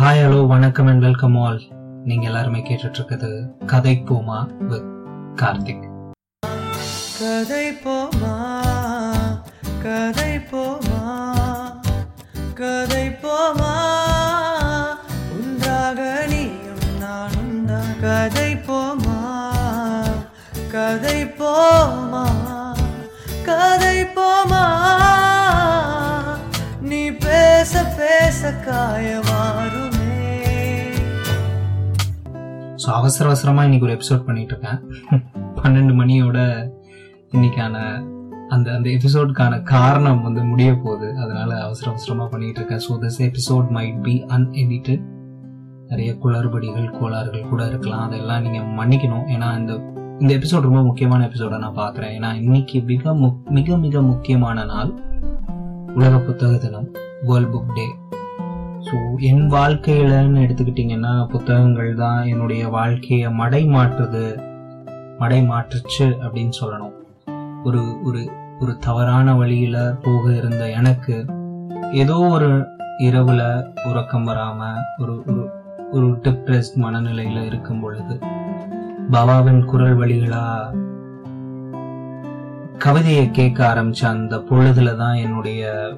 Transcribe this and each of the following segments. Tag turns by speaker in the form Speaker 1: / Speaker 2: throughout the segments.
Speaker 1: Hi hello வணக்கம் and welcome all நீங்க எல்லாருமே கேட்டுட்டு இருக்கிறது கதை போமா வித் கார்த்திக்.
Speaker 2: கதை போமா கதை போமா கதை போமா. உண்டாக நீயும் நானும் தான் கதை போமா கதை போமா கதை போமா. நீ பேச பேச காயமாறும்
Speaker 1: அவசர அவசரமாக இன்னைக்கு ஒரு எபிசோட் பண்ணிட்டு இருக்கேன் பன்னெண்டு மணியோட இன்னைக்கான அந்த அந்த எபிசோடுக்கான காரணம் வந்து முடிய போகுது. அதனால அவசர அவசரமாக பண்ணிட்டு இருக்கேன் so this episode might be unedited நிறைய குளறுபடிகள் கோளாறுகள் கூட இருக்கலாம். அதெல்லாம் நீங்கள் மன்னிக்கணும். ஏன்னா இந்த இந்த எபிசோட் ரொம்ப முக்கியமான எபிசோட நான் பார்க்குறேன். ஏன்னா இன்னைக்கு மிக மிக மிக முக்கியமான நாள் உலக புத்தக தினம் வேர்ல்ட் புக் டே ஸோ என் வாழ்க்கையிலன்னு எடுத்துக்கிட்டிங்கன்னா புத்தகங்கள் தான் என்னுடைய வாழ்க்கையை மடை மாற்றுது மடை மாற்றுச்சு அப்படின்னு சொல்லணும். ஒரு ஒரு ஒரு தவறான வழியில் போக இருந்த எனக்கு ஏதோ ஒரு இரவுல உறக்கம் வராமல் ஒரு ஒரு ஒரு டிப்ரெஸ்ட் இருக்கும் பொழுது பாபாவின் குரல் வழிகளா கவிதையை கேட்க ஆரம்பித்த அந்த பொழுதுல தான் என்னுடைய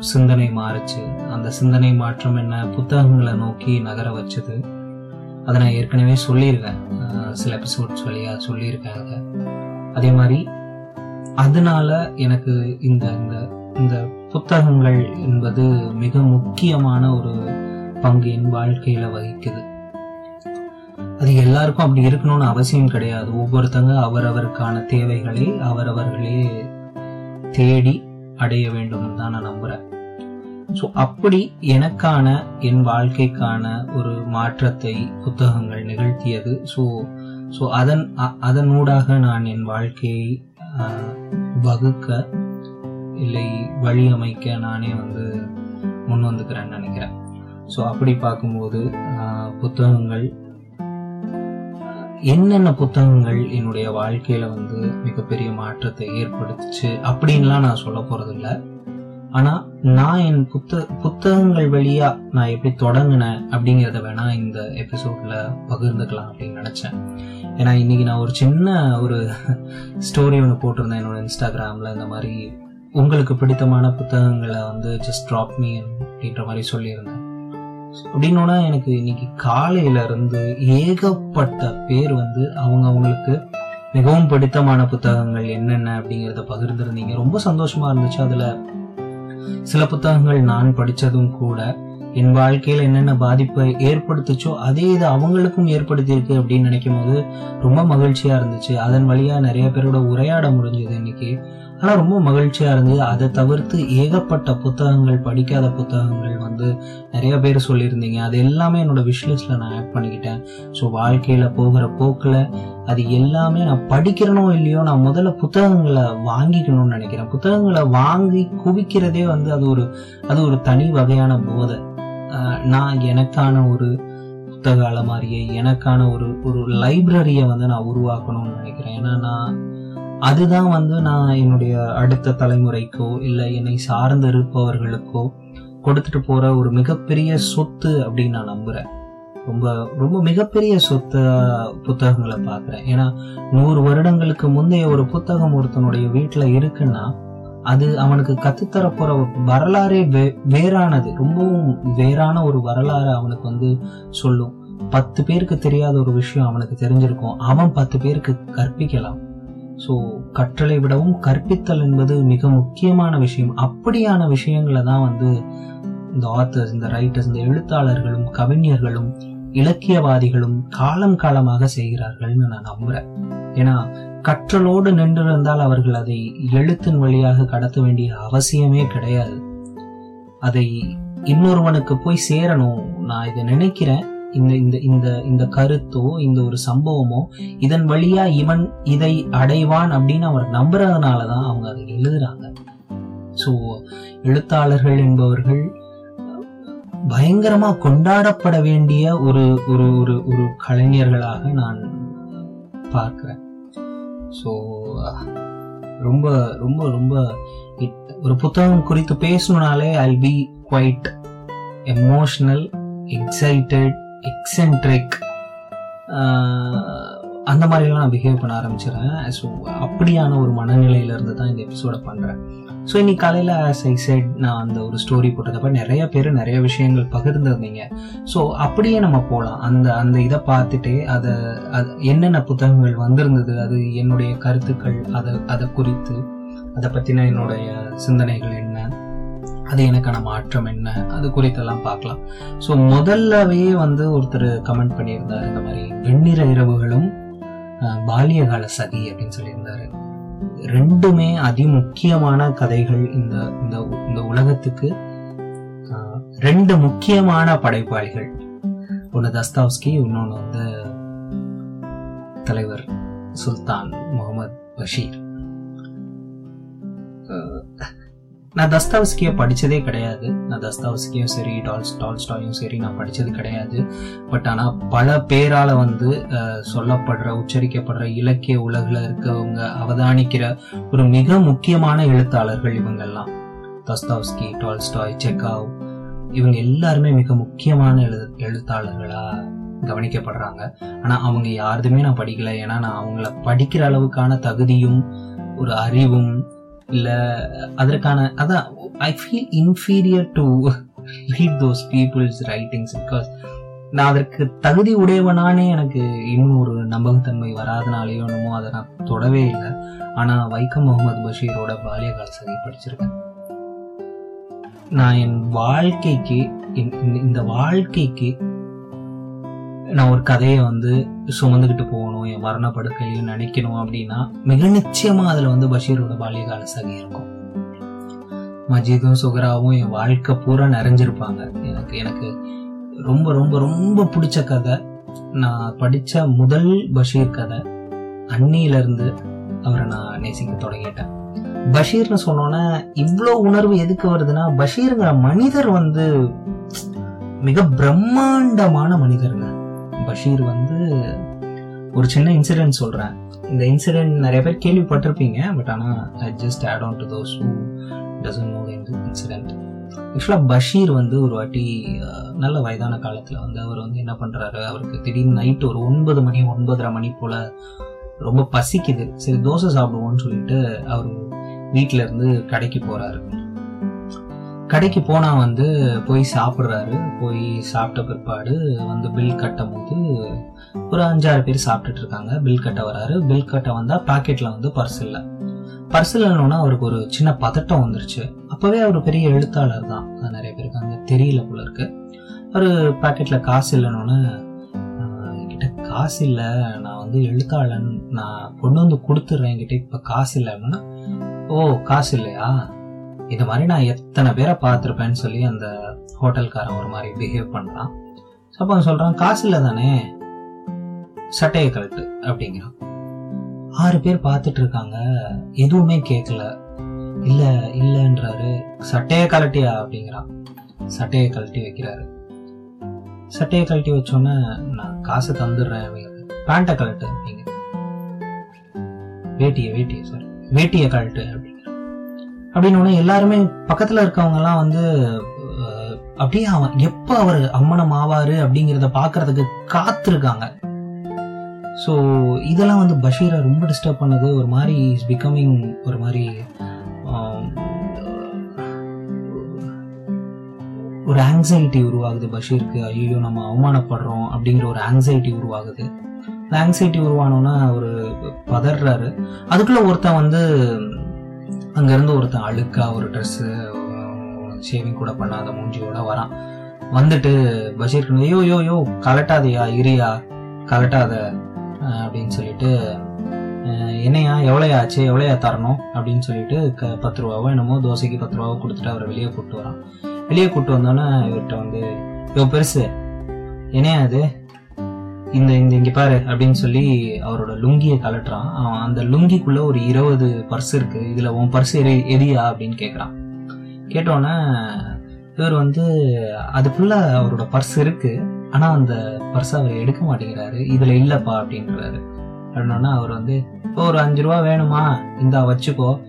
Speaker 1: சிந்தனை மாறுச்சு. அந்த சிந்தனை மாற்றம் என்ன? புத்தகங்களை நோக்கி நகர வச்சது. அதை நான் ஏற்கனவே சொல்லியிருக்கேன். சில எபிசோட்ஸ் வழியாக சொல்லியிருக்கேன் அதை. அதே மாதிரி அதனால எனக்கு இந்த இந்த இந்த புத்தகங்கள் என்பது மிக முக்கியமான ஒரு பங்கு என் வாழ்க்கையில வகிக்குது. அது எல்லாருக்கும் அப்படி இருக்கணும்னு அவசியம் கிடையாது. ஒவ்வொருத்தங்க அவரவருக்கான தேவைகளை அவரவர்களே தேடி அடைய வேண்டும் தான் நான் நம்புறேன். ஸோ அப்படி எனக்கான என் வாழ்க்கைக்கான ஒரு மாற்றத்தை புத்தகங்கள் நிகழ்த்தியது. ஸோ ஸோ அதன் அ- அதனூடாக நான் என் வாழ்க்கையை வகுக்க இல்லை வழி அமைக்க நானே வந்து முன் வந்துக்கிறேன்னு நினைக்கிறேன். ஸோ அப்படி பார்க்கும்போது புத்தகங்கள் என்னென்ன புத்தகங்கள் என்னுடைய வாழ்க்கையில வந்து மிகப்பெரிய மாற்றத்தை ஏற்படுத்துச்சு அப்படின்லாம் நான் சொல்ல போறது இல்லை ஆனா நான் என் புத்த புத்தகங்கள் வழியா நான் எப்படி தொடங்கினேன் அப்படிங்கிறத வேணா இந்த எபிசோட்ல பகிர்ந்துக்கலாம் அப்படின்னு நினைச்சேன். ஏன்னா இன்னைக்கு நான் ஒரு சின்ன ஒரு ஸ்டோரி ஒன்று போட்டிருந்தேன் என்னோட இன்ஸ்டாகிராம்ல இந்த மாதிரி உங்களுக்கு பிடித்தமான புத்தகங்களை வந்து ஜஸ்ட் ட்ராப் மீ அப்படின்ற மாதிரி சொல்லியிருந்தேன். அப்படின்னோட எனக்கு இன்னைக்கு காலையில இருந்து ஏகப்பட்ட பேர் வந்து அவங்க அவங்களுக்கு மிகவும் பிடித்தமான புத்தகங்கள் என்னென்ன அப்படிங்கிறத பகிர்ந்திருந்தீங்க. ரொம்ப சந்தோஷமா இருந்துச்சு அதுல. சில புத்தகங்கள் நான் படிச்சதும் கூட என் வாழ்க்கையில என்னென்ன பாதிப்பை ஏற்படுத்துச்சோ அதே இது அவங்களுக்கும் ஏற்படுத்தியிருக்கு அப்படின்னு நினைக்கும் போது ரொம்ப மகிழ்ச்சியா இருந்துச்சு. அதன் வழியா நிறைய பேரோட உரையாட முடிஞ்சது இன்னைக்கு. ஆனா ரொம்ப மகிழ்ச்சியா இருந்தது. அதை தவிர்த்து ஏகப்பட்ட புத்தகங்கள் படிக்காத புத்தகங்கள் வந்து நிறைய பேர் சொல்லியிருந்தீங்க. அது எல்லாமே என்னோட விஷ்லிஸ்ட்ல நான் ஆட் பண்ணிக்கிட்டேன். ஸோ வாழ்க்கையில போகிற போக்குல அது எல்லாமே நான் படிக்கிறனோ இல்லையோ நான் முதல்ல புத்தகங்களை வாங்கிக்கணும்னு நினைக்கிறேன். புத்தகங்களை வாங்கி குவிக்கிறதே வந்து அது ஒரு அது ஒரு தனி வகையான போதை. நான் எனக்கான ஒரு புத்தக அலமாரியை எனக்கான ஒரு ஒரு லைப்ரரியை வந்து நான் உருவாக்கணும்னு நினைக்கிறேன். ஏன்னா நான் அதுதான் வந்து நான் என்னுடைய அடுத்த தலைமுறைக்கோ இல்லை என்னை சார்ந்து இருப்பவர்களுக்கோ கொடுத்துட்டு போற ஒரு மிகப்பெரிய சொத்து அப்படின்னு நான் நம்புறேன். ரொம்ப ரொம்ப மிகப்பெரிய சொத்து புத்தகங்களை பார்க்குறேன். ஏன்னா நூறு வருடங்களுக்கு முந்தைய ஒரு புத்தகம் ஒருத்தனுடைய வீட்டுல இருக்குன்னா அது அவனுக்கு கத்துத்தர போற வரலாறே வே- வேறானது. ரொம்பவும் வேறான ஒரு வரலாறு அவனுக்கு வந்து சொல்லும். பத்து பேருக்கு தெரியாத ஒரு விஷயம் அவனுக்கு தெரிஞ்சிருக்கும். அவன் பத்து பேருக்கு கற்பிக்கலாம். ஸோ கற்றலை விடவும் கற்பித்தல் என்பது மிக முக்கியமான விஷயம். அப்படியான விஷயங்களை தான் வந்து இந்த ஆத்தர்ஸ் இந்த ரைட்டர்ஸ் இந்த எழுத்தாளர்களும் கவிஞர்களும் இலக்கியவாதிகளும் காலம் காலமாக செய்கிறார்கள்னு நான் நம்புறேன். ஏன்னா கற்றலோடு நின்றிருந்தால் அவர்கள் அதை எழுத்தின் வழியாக கடத்த வேண்டிய அவசியமே கிடையாது. அதை இன்னொருவனுக்கு போய் சேரணும் நான் இதை நினைக்கிறேன். இந்த இந்த இந்த இந்த கருத்தோ இந்த ஒரு சம்பவமோ இதன் வழியா இவன் இதை அடைவான் அப்படின்னு அவர் நம்புறதுனால தான் அவங்க அதை எழுதுறாங்க. ஸோ எழுத்தாளர்கள் என்பவர்கள் பயங்கரமா கொண்டாடப்பட வேண்டிய ஒரு ஒரு ஒரு ஒரு கலைஞர்களாக நான் பார்க்கிறேன். ஸோ ரொம்ப ரொம்ப ரொம்ப ஒரு புத்தகம் குறித்து பேசணும்னாலே I be quite emotional excited eccentric அந்த மாதிரிலாம் நான் பிஹேவ் பண்ண ஆரம்பிச்சிடுறேன். ஸோ அப்படியான ஒரு மனநிலையிலேருந்து தான் இந்த எபிசோடை பண்ணுறேன் ஸோ இன்னைக்கு காலையில் ஆஸ் ஐ செட் நான் அந்த ஒரு ஸ்டோரி போட்டதப்ப நிறைய பேர் நிறைய விஷயங்கள் பகிர்ந்துருந்தீங்க. ஸோ அப்படியே நம்ம போகலாம் அந்த அந்த இதை பார்த்துட்டே அதை அது என்னென்ன புத்தகங்கள் வந்திருந்தது அது என்னுடைய கருத்துக்கள் அதை அதை குறித்து அதை பற்றின என்னுடைய சிந்தனைகள் என்ன அது எனக்கான மாற்றம் என்ன? அது குறித்தெல்லாம் பார்க்கலாம். ஸோ முதல்லவே வந்து ஒருத்தர் கமெண்ட் பண்ணியிருந்தார். இந்த மாதிரி வெண்ணிற இரவுகளும் பால்யகால சதி அப்படின்னு சொல்லியிருந்தாரு. ரெண்டுமே அதிமுக்கியமான கதைகள் இந்த இந்த இந்த உலகத்துக்கு. ரெண்டு முக்கியமான படைப்பாளிகள். ஒன்று தஸ்தாவ்ஸ்கி இன்னொன்று வந்து தலைவர் சுல்தான் முகமது பஷீர். நான் தஸ்தாவஸ்கியை படிச்சதே கிடையாது. நான் தஸ்தாவஸ்கியும் சரி டால்ஸ் டால்ஸ்டாயும் சரி நான் படிச்சது கிடையாது. பட் ஆனால் பல பேரால வந்து சொல்லப்படுற உச்சரிக்கப்படுற இலக்கிய உலகில் இருக்கவங்க அவதானிக்கிற ஒரு மிக முக்கியமான எழுத்தாளர்கள் இவங்கெல்லாம். தஸ்தாவஸ்கி டால்ஸ்டாய் செக்காவ் இவங்க எல்லாருமே மிக முக்கியமான எழு எழுத்தாளர்களா கவனிக்கப்படுறாங்க. ஆனா அவங்க யாருதுமே நான் படிக்கல. ஏன்னா நான் அவங்கள படிக்கிற அளவுக்கான தகுதியும் ஒரு அறிவும் இல்ல அதற்கான அதான் I feel inferior to read those peoples writings because நான் அதற்கு தகுதி உடையவனானே எனக்கு இன்னும் ஒரு நம்பகத்தன்மை வராதனாலேயோ என்னமோ அதை நான் தொடவே இல்லை. ஆனா வைக்கம் முகமது பஷீரோட பால்யகால சதி படிச்சிருக்கேன். நான் என் வாழ்க்கைக்கு இந்த வாழ்க்கைக்கு நான் ஒரு கதையை வந்து சுமந்துக்கிட்டு போகணும் என் மரணப்படுக்கையிலையும் நினைக்கணும் அப்படின்னா மிக நிச்சயமா அதுல வந்து பஷீரோட பால்யகால சகி இருக்கும். மஜீதும் சுகராவும் என் வாழ்க்கை பூரா நிறைஞ்சிருப்பாங்க. எனக்கு எனக்கு ரொம்ப ரொம்ப ரொம்ப பிடிச்ச கதை. நான் படிச்ச முதல் பஷீர் கதை அன்னியிலிருந்து அவரை நான் நேசிக்க தொடங்கிட்டேன். பஷீர்னு சொன்னோன்னே இவ்வளோ உணர்வு எதுக்கு வருதுன்னா பஷீருங்கிற மனிதர் வந்து மிக பிரம்மாண்டமான மனிதர்கள் பஷீர் வந்து ஒரு சின்ன இன்சிடென்ட் சொல்கிறேன் இந்த இன்சிடென்ட் நிறைய பேர் கேள்விப்பட்டிருப்பீங்க பட் ஆனால் I just add on to those who doesn't know இந்த இன்சிடென்ட் ஆக்சுவலாக பஷீர் வந்து ஒரு வாட்டி நல்ல வயதான காலத்தில் வந்து அவர் வந்து என்ன பண்ணுறாரு அவருக்கு திடீர்னு நைட்டு ஒரு ஒன்பது மணி ஒன்பதரை மணி போல் ரொம்ப பசிக்குது. சரி தோசை சாப்பிடுவோம்னு சொல்லிட்டு அவர் வீட்டில இருந்து கடைக்கு போகிறாரு கடைக்கு போனால் வந்து போய் சாப்பிட்றாரு. போய் சாப்பிட்ட பிற்பாடு வந்து பில் கட்டும் போது ஒரு அஞ்சாறு பேர் சாப்பிட்டுட்டு இருக்காங்க. பில் கட்ட வராரு. பில் கட்ட வந்தால் பாக்கெட்டில் வந்து பர்ஸ் இல்லை. பர்ஸ் இல்லைன்னா அவருக்கு ஒரு சின்ன பதட்டம் வந்துருச்சு. அப்போவே அவர் பெரிய எழுத்தாளர் தான். அது நிறைய பேருக்கு அங்கே தெரியல போல இருக்கு. அவர் பாக்கெட்டில் காசு இல்லைன்னு என்கிட்ட காசு இல்லை. நான் வந்து எழுத்தாளன். நான் கொண்டு வந்து கொடுத்துட்றேன் என்கிட்ட இப்போ காசு இல்லைன்னா ஓ காசு இல்லையா? இது மாதிரி நான் எத்தனை பேரை பார்த்துருப்பேன்னு சொல்லி அந்த ஹோட்டல்காரன் ஒரு மாதிரி பிஹேவ் பண்ணுறான் அப்போ அவன் சொல்கிறான் காசு இல்லை தானே சட்டையை கழட்டு அப்படிங்கிறான். ஆறு பேர் பார்த்துட்டு இருக்காங்க. எதுவுமே கேட்கல. இல்ல இல்லைன்றாரு. சட்டையை கழட்டியா? அப்படிங்கிறான். சட்டையை கழட்டி வைக்கிறாரு. சட்டையை கழட்டி வச்சோன்னே நான் காசு தந்துடுறேன் அப்படிங்கிறது பேண்ட்டை கழட்டு அப்படிங்கிறது வேட்டியை வேட்டியை சார் வேட்டியை கழட்டு அப்படின்னு உடனே எல்லாருமே பக்கத்துல இருக்கவங்க எல்லாம் வந்து அப்படியே அவன் எப்ப அவர் அம்மனம் ஆவாரு அப்படிங்கிறத பாக்குறதுக்கு காத்திருக்காங்க. ஸோ இதெல்லாம் வந்து பஷீரை ரொம்ப டிஸ்டர்ப் பண்ணது. ஒரு மாதிரி இஸ் பிகமிங் ஒரு மாதிரி ஒரு ஆங்ஸைட்டி உருவாகுது பஷீருக்கு. ஐயோ நம்ம அவமானப்படுறோம் அப்படிங்கிற ஒரு ஆங்ஸைட்டி உருவாகுது. ஆங்ஸைட்டி உருவானோன்னா ஒரு பதறாரு அதுக்குள்ள ஒருத்தன் வந்து அங்கேருந்து ஒருத்தன் அழுக்கா ஒரு ட்ரெஸ்ஸு ஷேவிங் கூட பண்ணாத மூஞ்சியோட வரான். வந்துட்டு பஷீருக்கு ஐயோ யோ யோ கலட்டாதையா இரியா கலட்டாத அப்படின்னு சொல்லிட்டு என்னையா எவ்வளையா ஆச்சு எவ்வளோயா தரணும்? அப்படின்னு சொல்லிட்டு க பத்து ரூபாவோ என்னமோ தோசைக்கு பத்து ரூபாவோ கொடுத்துட்டு அவரை வெளியே கூப்பிட்டு வரான். வெளியே கூப்பிட்டு வந்தோன்னே இவர்கிட்ட வந்து யோ பெருசு என்னையா அது இந்த இந்த இங்க பாரு அப்படின்னு சொல்லி அவரோட லுங்கியை கலட்டுறான் அவன் அந்த லுங்கிக்குள்ள ஒரு இருபது பர்ஸ் இருக்கு. இதுல உன் பர்ஸ் எரி எரியா? அப்படின்னு கேக்குறான். கேட்டோன்னே இவர் வந்து அதுக்குள்ள அவரோட பர்ஸ் இருக்கு. ஆனா அந்த பர்ஸ் அவர் எடுக்க மாட்டேங்கிறாரு. இதுல இல்லப்பா அப்படின்றாரு. அப்படின்னா அவர் வந்து இப்போ ஒரு அஞ்சு ரூபா வேணுமா? இந்தா வச்சுக்கோ.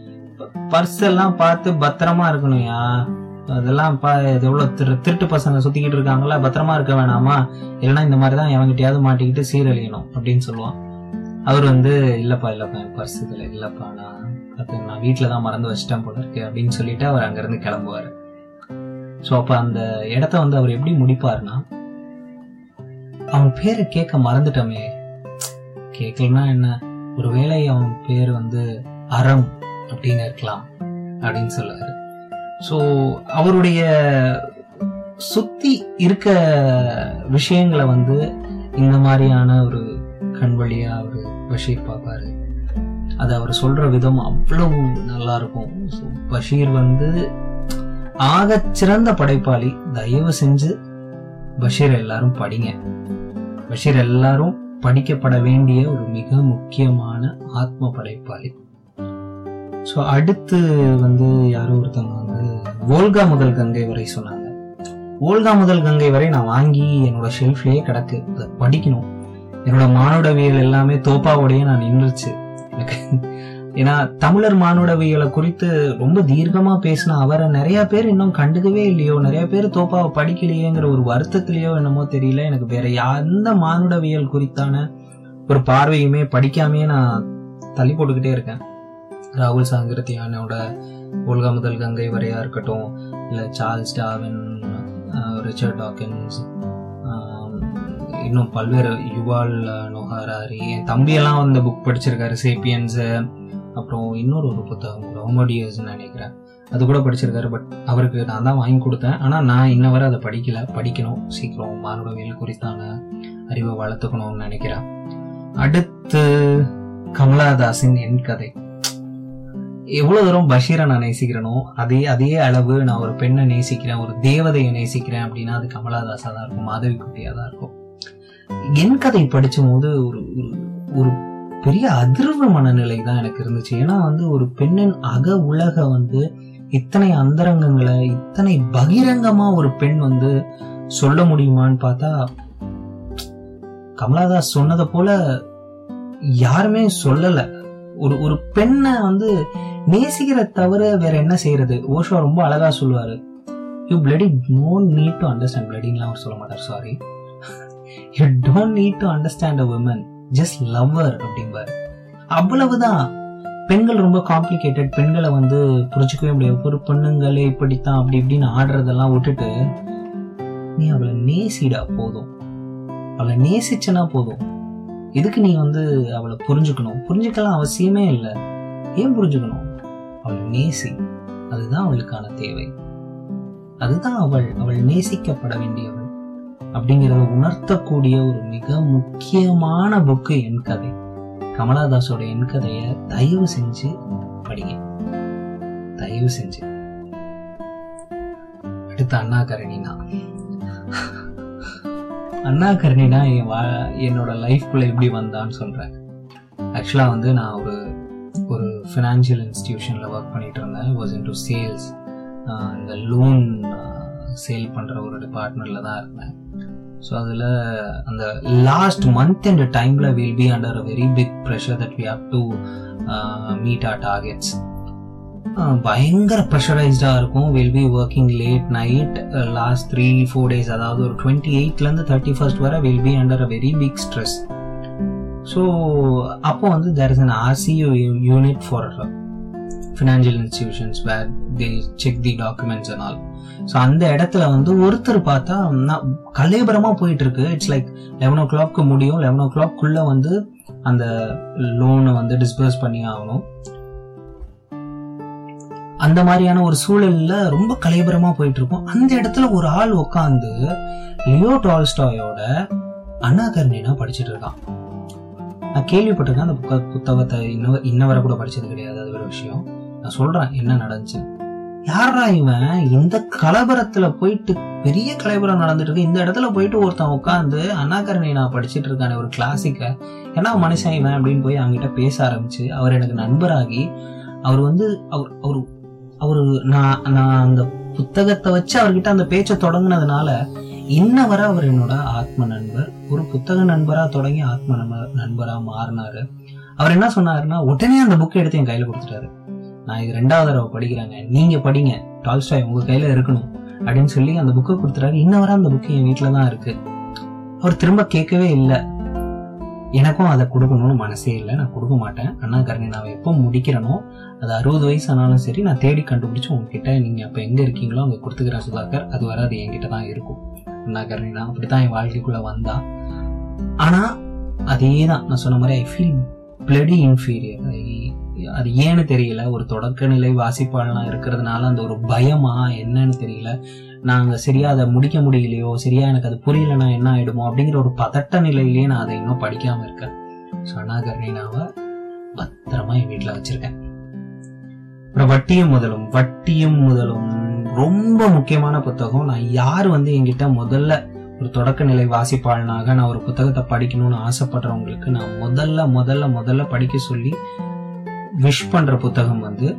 Speaker 1: பர்ஸ் எல்லாம் பார்த்து பத்திரமா இருக்கணும்யா அதெல்லாம் பா இது எவ்வளோ திரு திருட்டு பசங்க சுத்திக்கிட்டு இருக்காங்களா பத்திரமா இருக்க வேணாமா? இல்லைன்னா இந்த மாதிரி தான் எவங்கிட்டயாவது மாட்டிக்கிட்டு சீரழியணும் அப்படின்னு சொல்லுவான். அவர் வந்து இல்லப்பா இல்லப்பா என் பர்ஸ் இதில் இல்லப்பா நான் அது நான் வீட்டில் தான் மறந்து வச்சிட்டேன் போல இருக்கு அப்படின்னு சொல்லிட்டு அவர் அங்கேருந்து கிளம்புவார். ஸோ அப்போ அந்த இடத்த வந்து அவர் எப்படி முடிப்பாருன்னா அவன் பேரை கேட்க மறந்துட்டோமே. கேட்கலன்னா என்ன? ஒருவேளை அவன் பேர் வந்து அறம் அப்படின்னு இருக்கலாம் அப்படின்னு சொல்லுவாரு. ஸோ அவருடைய சுத்தி இருக்க விஷயங்களை வந்து இந்த மாதிரியான ஒரு கண் வழியா அவர் பஷீர் பார்ப்பாரு. அது அவர் சொல்ற விதம் அவ்வளவு நல்லா இருக்கும். பஷீர் வந்து ஆக சிறந்த படைப்பாளி. தயவு செஞ்சு பஷீர் எல்லாரும் படிங்க. பஷீர் எல்லாரும் படிக்கப்பட வேண்டிய ஒரு மிக முக்கியமான ஆத்ம படைப்பாளி. ஸோ அடுத்து வந்து யாரோ ஒருத்தவங்க வந்து ஓல்கா முதல் கங்கை வரை சொன்னாங்க. ஓல்கா முதல் கங்கை வரை நான் வாங்கி என்னோட ஷெல்ஃப்லேயே கிடக்கு. அதை படிக்கணும். என்னோட மானுடவியல் எல்லாமே தோப்பாவோடையே நான் நின்றுச்சு. எனக்கு ஏன்னா தமிழர் மானுடவியலை குறித்து ரொம்ப தீர்க்கமா பேசின அவரை நிறைய பேர் இன்னும் கண்டுக்கவே இல்லையோ நிறைய பேர் தோப்பாவை படிக்கலையேங்கிற ஒரு வருத்தத்திலேயோ என்னமோ தெரியல. எனக்கு வேற எந்த மானுடவியல் குறித்தான ஒரு பார்வையுமே படிக்காமையே நான் தள்ளி போட்டுக்கிட்டே இருக்கேன். ராகுல் சாங்கிரத்தியானோட ஒல்கா முதல் கங்கை வரையா இருக்கட்டும் இல்லை சார்ல்ஸ் டாவின் ரிச்சர்ட் டாக்கின்ஸ் இன்னும் பல்வேறு யுவால் நொஹாராரி என் தம்பியெல்லாம் வந்து புக் படிச்சிருக்காரு சேப்பியன்ஸு அப்புறம் இன்னொரு ஒரு புத்தகம் ரோமோடியர்ஸ்னு நினைக்கிறேன். அது கூட படிச்சிருக்காரு பட் அவருக்கு நான் தான் வாங்கி கொடுத்தேன். ஆனால் நான் இன்ன வரை அதை படிக்கல. படிக்கணும் சீக்கிரம் மானுடவியல் குறித்தான அறிவை வளர்த்துக்கணும்னு நினைக்கிறேன். அடுத்து கமலாதாஸின் என் கதை. எவ்வளவு தூரம் பஷீரை நான் நேசிக்கிறேனோ அதே அதே அளவு நான் ஒரு பெண்ணை நேசிக்கிறேன் ஒரு தேவதையை நேசிக்கிறேன் அப்படின்னா அது கமலாதாசா தான் இருக்கும் மாதவி குட்டியா தான் இருக்கும். என் கதை படிச்சும் போது ஒரு ஒரு- பெரிய அதிர்வு மனநிலை தான் எனக்கு இருந்துச்சு. ஏன்னா வந்து ஒரு பெண்ணின் அக உலக வந்து இத்தனை அந்தரங்கங்களை இத்தனை பகிரங்கமா ஒரு பெண் வந்து சொல்ல முடியுமான்னு பார்த்தா கமலாதாஸ் சொன்னதை போல யாருமே சொல்லல. ஒரு ஒரு பெண்ணை வந்து நேசிக்கிற தவிர வேற என்ன செய்யறது? ஓஷோ ரொம்ப அழகா சொல்லுவாரு. You bloody don't need to understand பிளடிங்லாம் அவர் சொல்ல மாட்டார் sorry you don't need to understand a woman just lover அப்படிம்பாரு. அவ்வளவுதான். பெண்கள் ரொம்ப காம்ப்ளிகேட்டட் பெண்களை வந்து புரிஞ்சுக்கவே முடியாது. ஒரு பொண்ணுங்களே இப்படித்தான் அப்படி இப்படின்னு ஆடுறதெல்லாம் விட்டுட்டு நீ அவளை நேசிடா போதும். அவளை நேசிச்சனா போதும். எதுக்கு நீ வந்து அவளை புரிஞ்சுக்கணும்? புரிஞ்சுக்கலாம் அவசியமே இல்லை. ஏன் புரிஞ்சுக்கணும்? அவள் நேசி. அதுதான் அவளுக்கான தேவை. அதுதான் அவள் அவள் நேசிக்கப்பட வேண்டியவள். அப்படிங்கிறத உணர்த்தக்கூடிய ஒரு மிக முக்கியமான புக்கு என் கதை. கமலாதாஸோட என் கதையை தயவு செஞ்சு படிங்க. தயவு செஞ்சு. அடுத்த அண்ணா கரணினா அண்ணா கரணினா என் வா- என்னோட லைஃப்குள்ள எப்படி வந்தான்னு சொல்கிறேன் ஆக்சுவலாக வந்து நான் ஒரு ஒரு ஃபினான்ஷியல் இன்ஸ்டியூஷனில் ஒர்க் பண்ணிட்டு இருந்தேன். வாஸ் இன் டு சேல்ஸ் இந்த லோன் சேல் பண்ணுற ஒரு டிபார்ட்மெண்ட்ல தான் இருந்தேன். ஸோ அதில் அந்த லாஸ்ட் மந்த் அண்ட் டைமில் will be under a very big pressure that we have to meet our targets பயங்கர ப்ரெஷரைஸ்டாக இருக்கும். Will be working late night last three four days அதாவது ஒரு டுவெண்ட்டி எயிட்லேருந்து தேர்ட்டி ஃபர்ஸ்ட் வர will be under a very big stress so அப்போ வந்து there is an RCU unit for financial institutions where they check the documents and all so அந்த இடத்துல வந்து ஒருத்தர் பார்த்தா நான் கலேபரமாக போயிட்டு இருக்கு it's like eleven o'clock முடியும். லெவன் ஓ கிளாக்குள்ளே வந்து அந்த லோனை வந்து டிஸ்பர்ஸ் பண்ணி ஆகணும். அந்த மாதிரியான ஒரு சூழல்ல ரொம்ப கலைபரமா போயிட்டு இருக்கும் அந்த இடத்துல ஒரு ஆள் உட்காந்து லியோ டால்ஸ்டாயோட அனாகர்ணினா படிச்சுட்டு இருக்கான். நான் கேள்விப்பட்டிருக்கேன் அந்த புக்க புத்தகத்தை இன்ன இன்ன வரை கூட படிச்சது கிடையாது அது ஒரு விஷயம். நான் சொல்றேன் என்ன நடந்துச்சு. யாரா இவன்? இந்த கலவரத்துல போயிட்டு பெரிய கலைபுரம் நடந்துட்டு இருக்கு. இந்த இடத்துல போயிட்டு ஒருத்தன் உட்காந்து அனாகரணி நான் படிச்சிட்டு இருக்கானே ஒரு கிளாசிக்க ஏன்னா மனுஷன் இவன் அப்படின்னு போய் அவங்ககிட்ட பேச ஆரம்பிச்சு அவர் எனக்கு நண்பராகி அவர் வந்து அவர் அவர் அவரு நான் நான் அந்த புத்தகத்தை வச்சு அவர்கிட்ட அந்த பேச்சை தொடங்குனதுனால இன்ன வரை அவர் என்னோட ஆத்ம நண்பர். ஒரு புத்தக நண்பரா தொடங்கி ஆத்ம நண்பரா மாறினாரு. அவர் என்ன சொன்னாருன்னா உடனே அந்த புக்கை எடுத்து என் கையில கொடுத்துட்டாரு. நான் இது ரெண்டாவது தடவை படிக்கிறாங்க. நீங்க படிங்க. டால்ஸ்டாய் உங்க கையில இருக்கணும். அப்படின்னு சொல்லி அந்த புக்கை கொடுத்துறாரு இன்ன வரை அந்த புக்கு என் வீட்டில தான் இருக்கு. அவர் திரும்ப கேட்கவே இல்லை. எனக்கும் அதை கொடுக்கணும்னு மனசே இல்லை. நான் கொடுக்க மாட்டேன். அண்ணா கரணி நான் எப்போ முடிக்கிறேனோ அது அறுபது வயசு ஆனாலும் சரி நான் தேடி கண்டுபிடிச்சி உங்ககிட்ட நீங்கள் அப்போ எங்கே இருக்கீங்களோ அங்கே கொடுத்துக்கிறேன் சுதாகர். அது வர அது என்கிட்ட தான் இருக்கும். அண்ணா கரணி நான் அப்படித்தான் என் வாழ்க்கைக்குள்ளே வந்தா. ஆனால் அதே தான் நான் சொன்ன மாதிரி ஐ ஃபீல் பிளடி இன்ஃபீரியர் அது ஏன்னு தெரியல. ஒரு தொடக்க நிலை வாசிப்பாளனா இருக்கிறதுனால அந்த ஒரு பயமா என்னன்னு தெரியல. நாங்க சரியா அதை முடிக்க முடியலையோ சரியா எனக்கு அது புரியலன்னா என்ன ஆயிடுமோ அப்படிங்கிற ஒரு பதட்ட நிலையிலேயே நான் அதை இன்னும் படிக்காம இருக்கேன். ஸோ அண்ணாகர்ணினாவை பத்திரமா என் வீட்டில் வச்சிருக்கேன். அப்புறம் வட்டியும் முதலும் வட்டியும் முதலும். ரொம்ப முக்கியமான புத்தகம். நான் யார் வந்து என்கிட்ட முதல்ல ஒரு தொடக்க நிலை வாசிப்பாளனாக நான் ஒரு புத்தகத்தை படிக்கணும்னு ஆசைப்படுறவங்களுக்கு நான் முதல்ல முதல்ல முதல்ல படிக்க சொல்லி விஷ் பண்ற புத்தகம் வந்து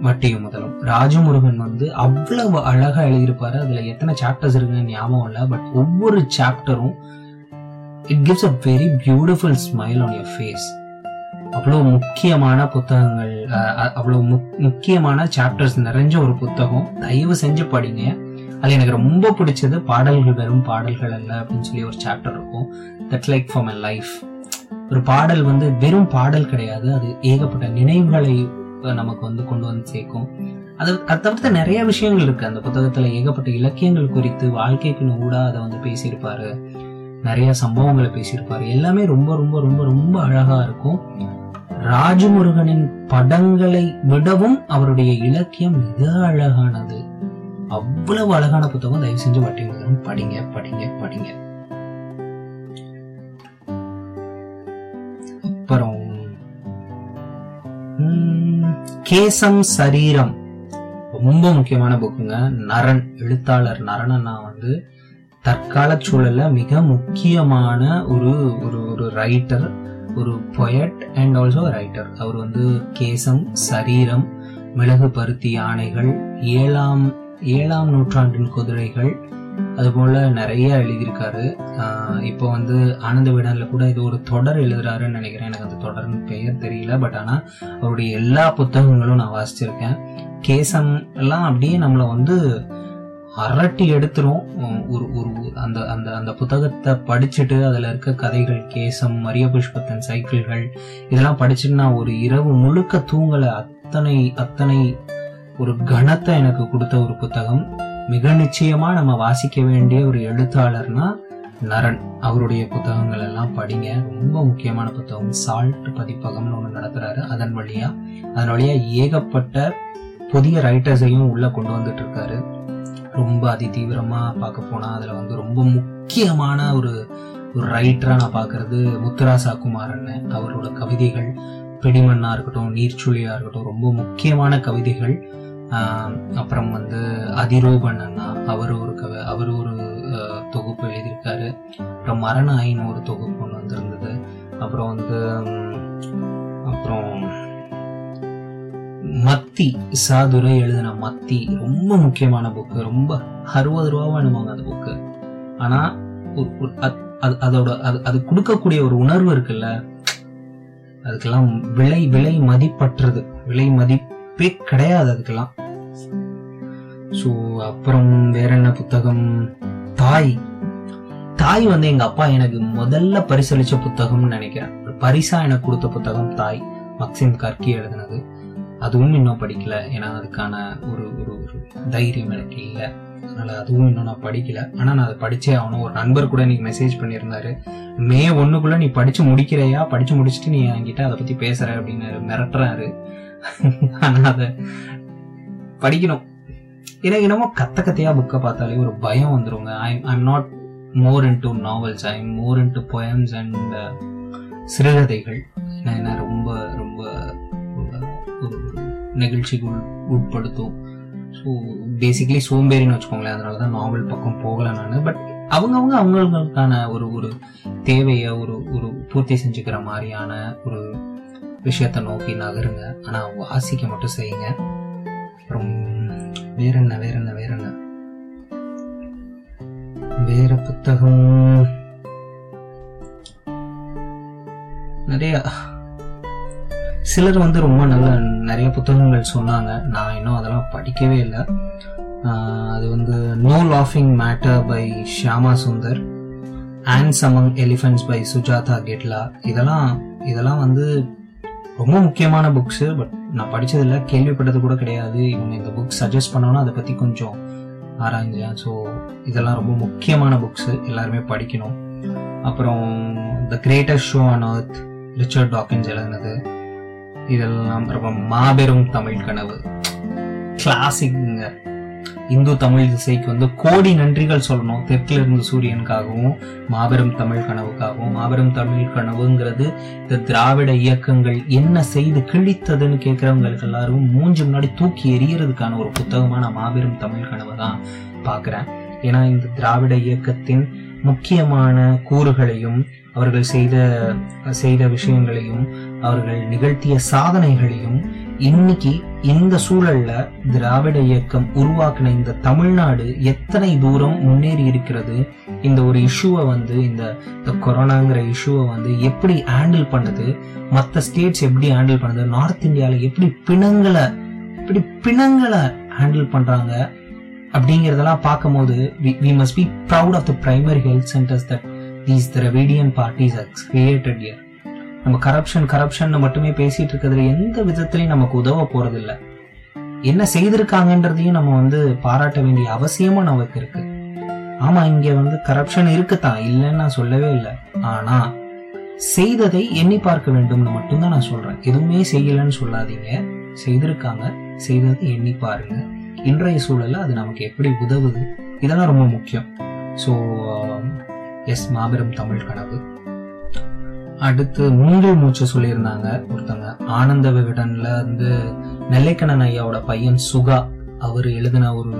Speaker 1: வட்டியும் முதலும். ராஜமுருகன் வந்து அவ்வளவு அழகா எழுதியிருப்பாரு. அதுல எத்தனை சாப்டர்ஸ் இருக்குன்னு ஞாபகம் இல்லை. பட் ஒவ்வொரு சாப்டரும் it gives a very beautiful smile on your face அவ்வளவு முக்கியமான புத்தகங்கள் அவ்வளவு முக்- முக்கியமான சாப்டர்ஸ் நிறைஞ்ச ஒரு புத்தகம். தயவு செஞ்சு படிங்க. அது எனக்கு ரொம்ப பிடிச்சது பாடல்கள் வெறும் பாடல்கள் அல்ல அப்படின்னு சொல்லி ஒரு சாப்டர் இருக்கும். That like for my life ஒரு பாடல் வந்து வெறும் பாடல் கிடையாது. அது ஏகப்பட்ட நினைவுகளை நமக்கு வந்து கொண்டு வந்து சேர்க்கும். அது அது தவிர்த்து நிறைய விஷயங்கள் இருக்கு. அந்த புத்தகத்துல ஏகப்பட்ட இலக்கியங்கள் குறித்து வாழ்க்கைக்கு கூட அதை வந்து பேசியிருப்பாரு. நிறைய சம்பவங்களை பேசியிருப்பாரு. எல்லாமே ரொம்ப ரொம்ப ரொம்ப ரொம்ப அழகா இருக்கும். ராஜமுருகனின் படங்களை விடவும் அவருடைய இலக்கியம் மிக அழகானது. அவ்வளவு அழகான புத்தகம் தயவு செஞ்சு வட்டி படிங்க படிங்க படிங்க. அப்புறம் கேசம் சரீரம். ரொம்ப முக்கியமான புக்குங்க. நரன் எழுத்தாளர் நரன் வந்து தற்கால சூழல்ல மிக முக்கியமான ஒரு ஒரு ஒரு ரைட்டர் ஒரு பொயட் அண்ட் ஆல்சோ ரைட்டர் அவர் வந்து கேசம் சரீரம் மிளகு பருத்தி யானைகள் ஏழாம் ஏழாம் நூற்றாண்டின் குதிரைகள் அதுபோல நிறைய எழுதியிருக்காரு. ஆஹ் இப்போ வந்து ஆனந்த விடனில் கூட இது ஒரு தொடர் எழுதுறாருன்னு நினைக்கிறேன். எனக்கு அந்த தொடர்னு பெயர் தெரியல. பட் ஆனா அவருடைய எல்லா புத்தகங்களும் நான் வாசிச்சிருக்கேன். கேசம் எல்லாம் அப்படியே நம்மளை வந்து அரட்டி எடுத்துரும். ஒரு ஒரு அந்த அந்த அந்த புத்தகத்தை படிச்சுட்டு அதுல இருக்க கதைகள் கேசம் மரிய புஷ்பத்தன் சைக்கிள்கள் இதெல்லாம் படிச்சுட்டு நான் ஒரு இரவு முழுக்க தூங்கலை. அத்தனை அத்தனை ஒரு கணத்தை எனக்கு கொடுத்த ஒரு புத்தகம். மிக நிச்சயமா நம்ம வாசிக்க வேண்டிய ஒரு எழுத்தாளர்னா நரன். அவருடைய புத்தகங்கள் எல்லாம் படிங்க. ரொம்ப முக்கியமான புத்தகம். சால்ட் பதிப்பகம்னு ஒன்று நடத்துறாரு. அதன் வழியா அதன் வழியா ஏகப்பட்ட புதிய ரைட்டர்ஸையும் உள்ள கொண்டு வந்துட்டு இருக்காரு. ரொம்ப அதி தீவிரமா பார்க்க போனா அதுல வந்து ரொம்ப முக்கியமான ஒரு ஒரு ரைட்டரா நான் பாக்குறது முத்துராசா குமாரன் அவரோட கவிதைகள் பிடிமண்ணா இருக்கட்டும் நீர்ச்சுழியா இருக்கட்டும் ரொம்ப முக்கியமான கவிதைகள் அப்புறம் வந்து அதிரோபன் அண்ணா அவர் ஒரு கவி அவர் ஒரு தொகுப்பு எழுதியிருக்காரு. அப்புறம் மரண ஆயின்னு ஒரு தொகுப்பு ஒன்று வந்திருந்தது. அப்புறம் வந்து அப்புறம் மத்தி சாதுரை எழுதின மத்தி ரொம்ப முக்கியமான புக்கு ரொம்ப அறுபது ரூபா அந்த புக்கு ஆனா அது- அதோட அது அது கொடுக்கக்கூடிய ஒரு உணர்வு இருக்குல்ல அதுக்கெல்லாம் விலை விலை மதிப்பற்றது விலை மதிப்பு கிடையாது அதுக்கெல்லாம். ஸோ அப்புறம் வேற என்ன புத்தகம்? தாய். தாய் வந்து எங்க அப்பா எனக்கு முதல்ல பரிசளிச்ச புத்தகம்னு நினைக்கிறேன். ஒரு பரிசா எனக்கு கொடுத்த புத்தகம் தாய். மக்சிம் கர்கி எழுதினது. அதுவும் இன்னும் படிக்கல. ஏன்னா அதுக்கான ஒரு ஒரு ஒரு தைரியம் எனக்கு இல்லை. அதனால அதுவும் இன்னும் நான் படிக்கல. ஆனா நான் அதை படிச்சே ஆகணும். ஒரு நண்பர் கூட எனக்கு மெசேஜ் பண்ணியிருந்தாரு. மே ஒண்ணுக்குள்ள நீ படிச்சு முடிக்கிறையா? படிச்சு முடிச்சுட்டு நீ என்கிட்ட அதை பத்தி பேசுற அப்படின்னு மிரட்டுறாரு. ஆனா அதை படிக்கணும். எனக்கு என்னமோ கத்த கத்தையா புக்கை பார்த்தாலே ஒரு பயம் வந்துருங்க. I I'm not more in to novels I am more in to poems and சிறுகதைகள் என்ன ரொம்ப ரொம்ப ஒரு- நெகிழ்ச்சிக்கு உட்படுத்தும். ஸோ பேசிக்கலி சோம்பேறின்னு வச்சுக்கோங்களேன். அதனால தான் நாவல் பக்கம் போகலை நான். பட் அவங்கவுங்க அவங்களுக்கான ஒரு ஒரு தேவையை ஒரு ஒரு பூர்த்தி செஞ்சுக்கிற மாதிரியான ஒரு விஷயத்தை நோக்கி நகருங்க. ஆனா வாசிக்க மட்டும் செய்யுங்க. அப்புறம் வேற என்ன வேற என்ன வேற என்ன? வேற புத்தகம். நிறைய சிலர் வந்து ரொம்ப நல்ல நிறைய புத்தகங்கள் சொன்னாங்க. நான் இன்னும் அதெல்லாம் படிக்கவே இல்லை. ஆஹ் அது வந்து no லாஃபிங் matter by Shyama Sundar ants among elephants by Sujatha Gidla இதெல்லாம் இதெல்லாம் வந்து ரொம்ப முக்கியமான புக்ஸு பட் நான் படிச்சதில்ல கேள்விப்பட்டது கூட கிடையாது. இவங்க இந்த புக் சஜஸ்ட் பண்ணோன்னா அதை பற்றி கொஞ்சம் ஆராய்ஞ்சேன் ஸோ இதெல்லாம் ரொம்ப முக்கியமான புக்ஸு எல்லாருமே படிக்கணும். அப்புறம் the greatest show on earth Richard Dawkins எழுதுனது. இதெல்லாம் ரொம்ப மாபெரும் தமிழ் கனவு. கிளாசிக்ங்க இந்து தமிழ் திசைக்கு வந்து கோடி நன்றிகள் சொல்லணும். தெற்கில் இருந்து சூரியனுக்காகவும் மாபெரும் தமிழ் கனவுக்காகவும். மாபெரும் தமிழ் கனவுங்கிறது இந்த திராவிட இயக்கங்கள் என்ன செய்து கிழித்ததுன்னு கேட்கிறவங்களுக்கு எல்லாரும் மூஞ்சி முன்னாடி தூக்கி எறியறதுக்கான ஒரு புத்தகமான மாபெரும் தமிழ் கனவு தான் பார்க்கிறேன். ஏன்னா இந்த திராவிட இயக்கத்தின் முக்கியமான கூறுகளையும் அவர்கள் செய்த செய்த விஷயங்களையும் அவர்கள் நிகழ்த்திய சாதனைகளையும் இன்னைக்கு இந்த சூழல்ல திராவிட இயக்கம் உருவாக்கின இந்த தமிழ்நாடு எத்தனை தூரம் முன்னேறி இருக்கிறது? இந்த ஒரு இஷ்யூவை வந்து இந்த கொரோனாங்கிற இஷ்யூவை வந்து எப்படி ஹேண்டில் பண்ணுது? மற்ற ஸ்டேட்ஸ் எப்படி ஹேண்டில் பண்ணுது? நார்த் இந்தியால எப்படி பிணங்களை எப்படி பிணங்களை ஹேண்டில் பண்றாங்க? அப்படிங்கறதெல்லாம் பார்க்கும்போது we must be proud of the primary health centres that these Dravidian parties has created year நம்ம கரப்ஷன் கரப்ஷன் மட்டுமே பேசிட்டு இருக்கிறதுல எந்த விதத்திலையும் நமக்கு உதவ போறது என்ன செய்திருக்காங்கன்றதையும் நம்ம வந்து பாராட்ட வேண்டிய அவசியமும் நமக்கு இருக்கு. ஆமா இங்க வந்து கரப்ஷன் இருக்குதான் இல்லைன்னு நான் சொல்லவே இல்லை. ஆனா செய்ததை எண்ணி பார்க்க வேண்டும்னு மட்டும்தான் நான் சொல்றேன். எதுவுமே செய்யலன்னு சொல்லாதீங்க. செய்திருக்காங்க செய்ததை எண்ணி பாருங்க. இன்றைய சூழல்ல அது நமக்கு எப்படி உதவுது? இதெல்லாம் ரொம்ப முக்கியம். ஸோ எஸ் மாபெரும் தமிழ் கனவு. அடுத்து மூங்கில் மூச்சு சொல்லியிருந்தாங்க ஒருத்தங்க ஆனந்த விகடன்ல வந்து நெல்லைக்கண்ணன் ஐயாவோட பையன் சுகா அவர் எழுதின ஒரு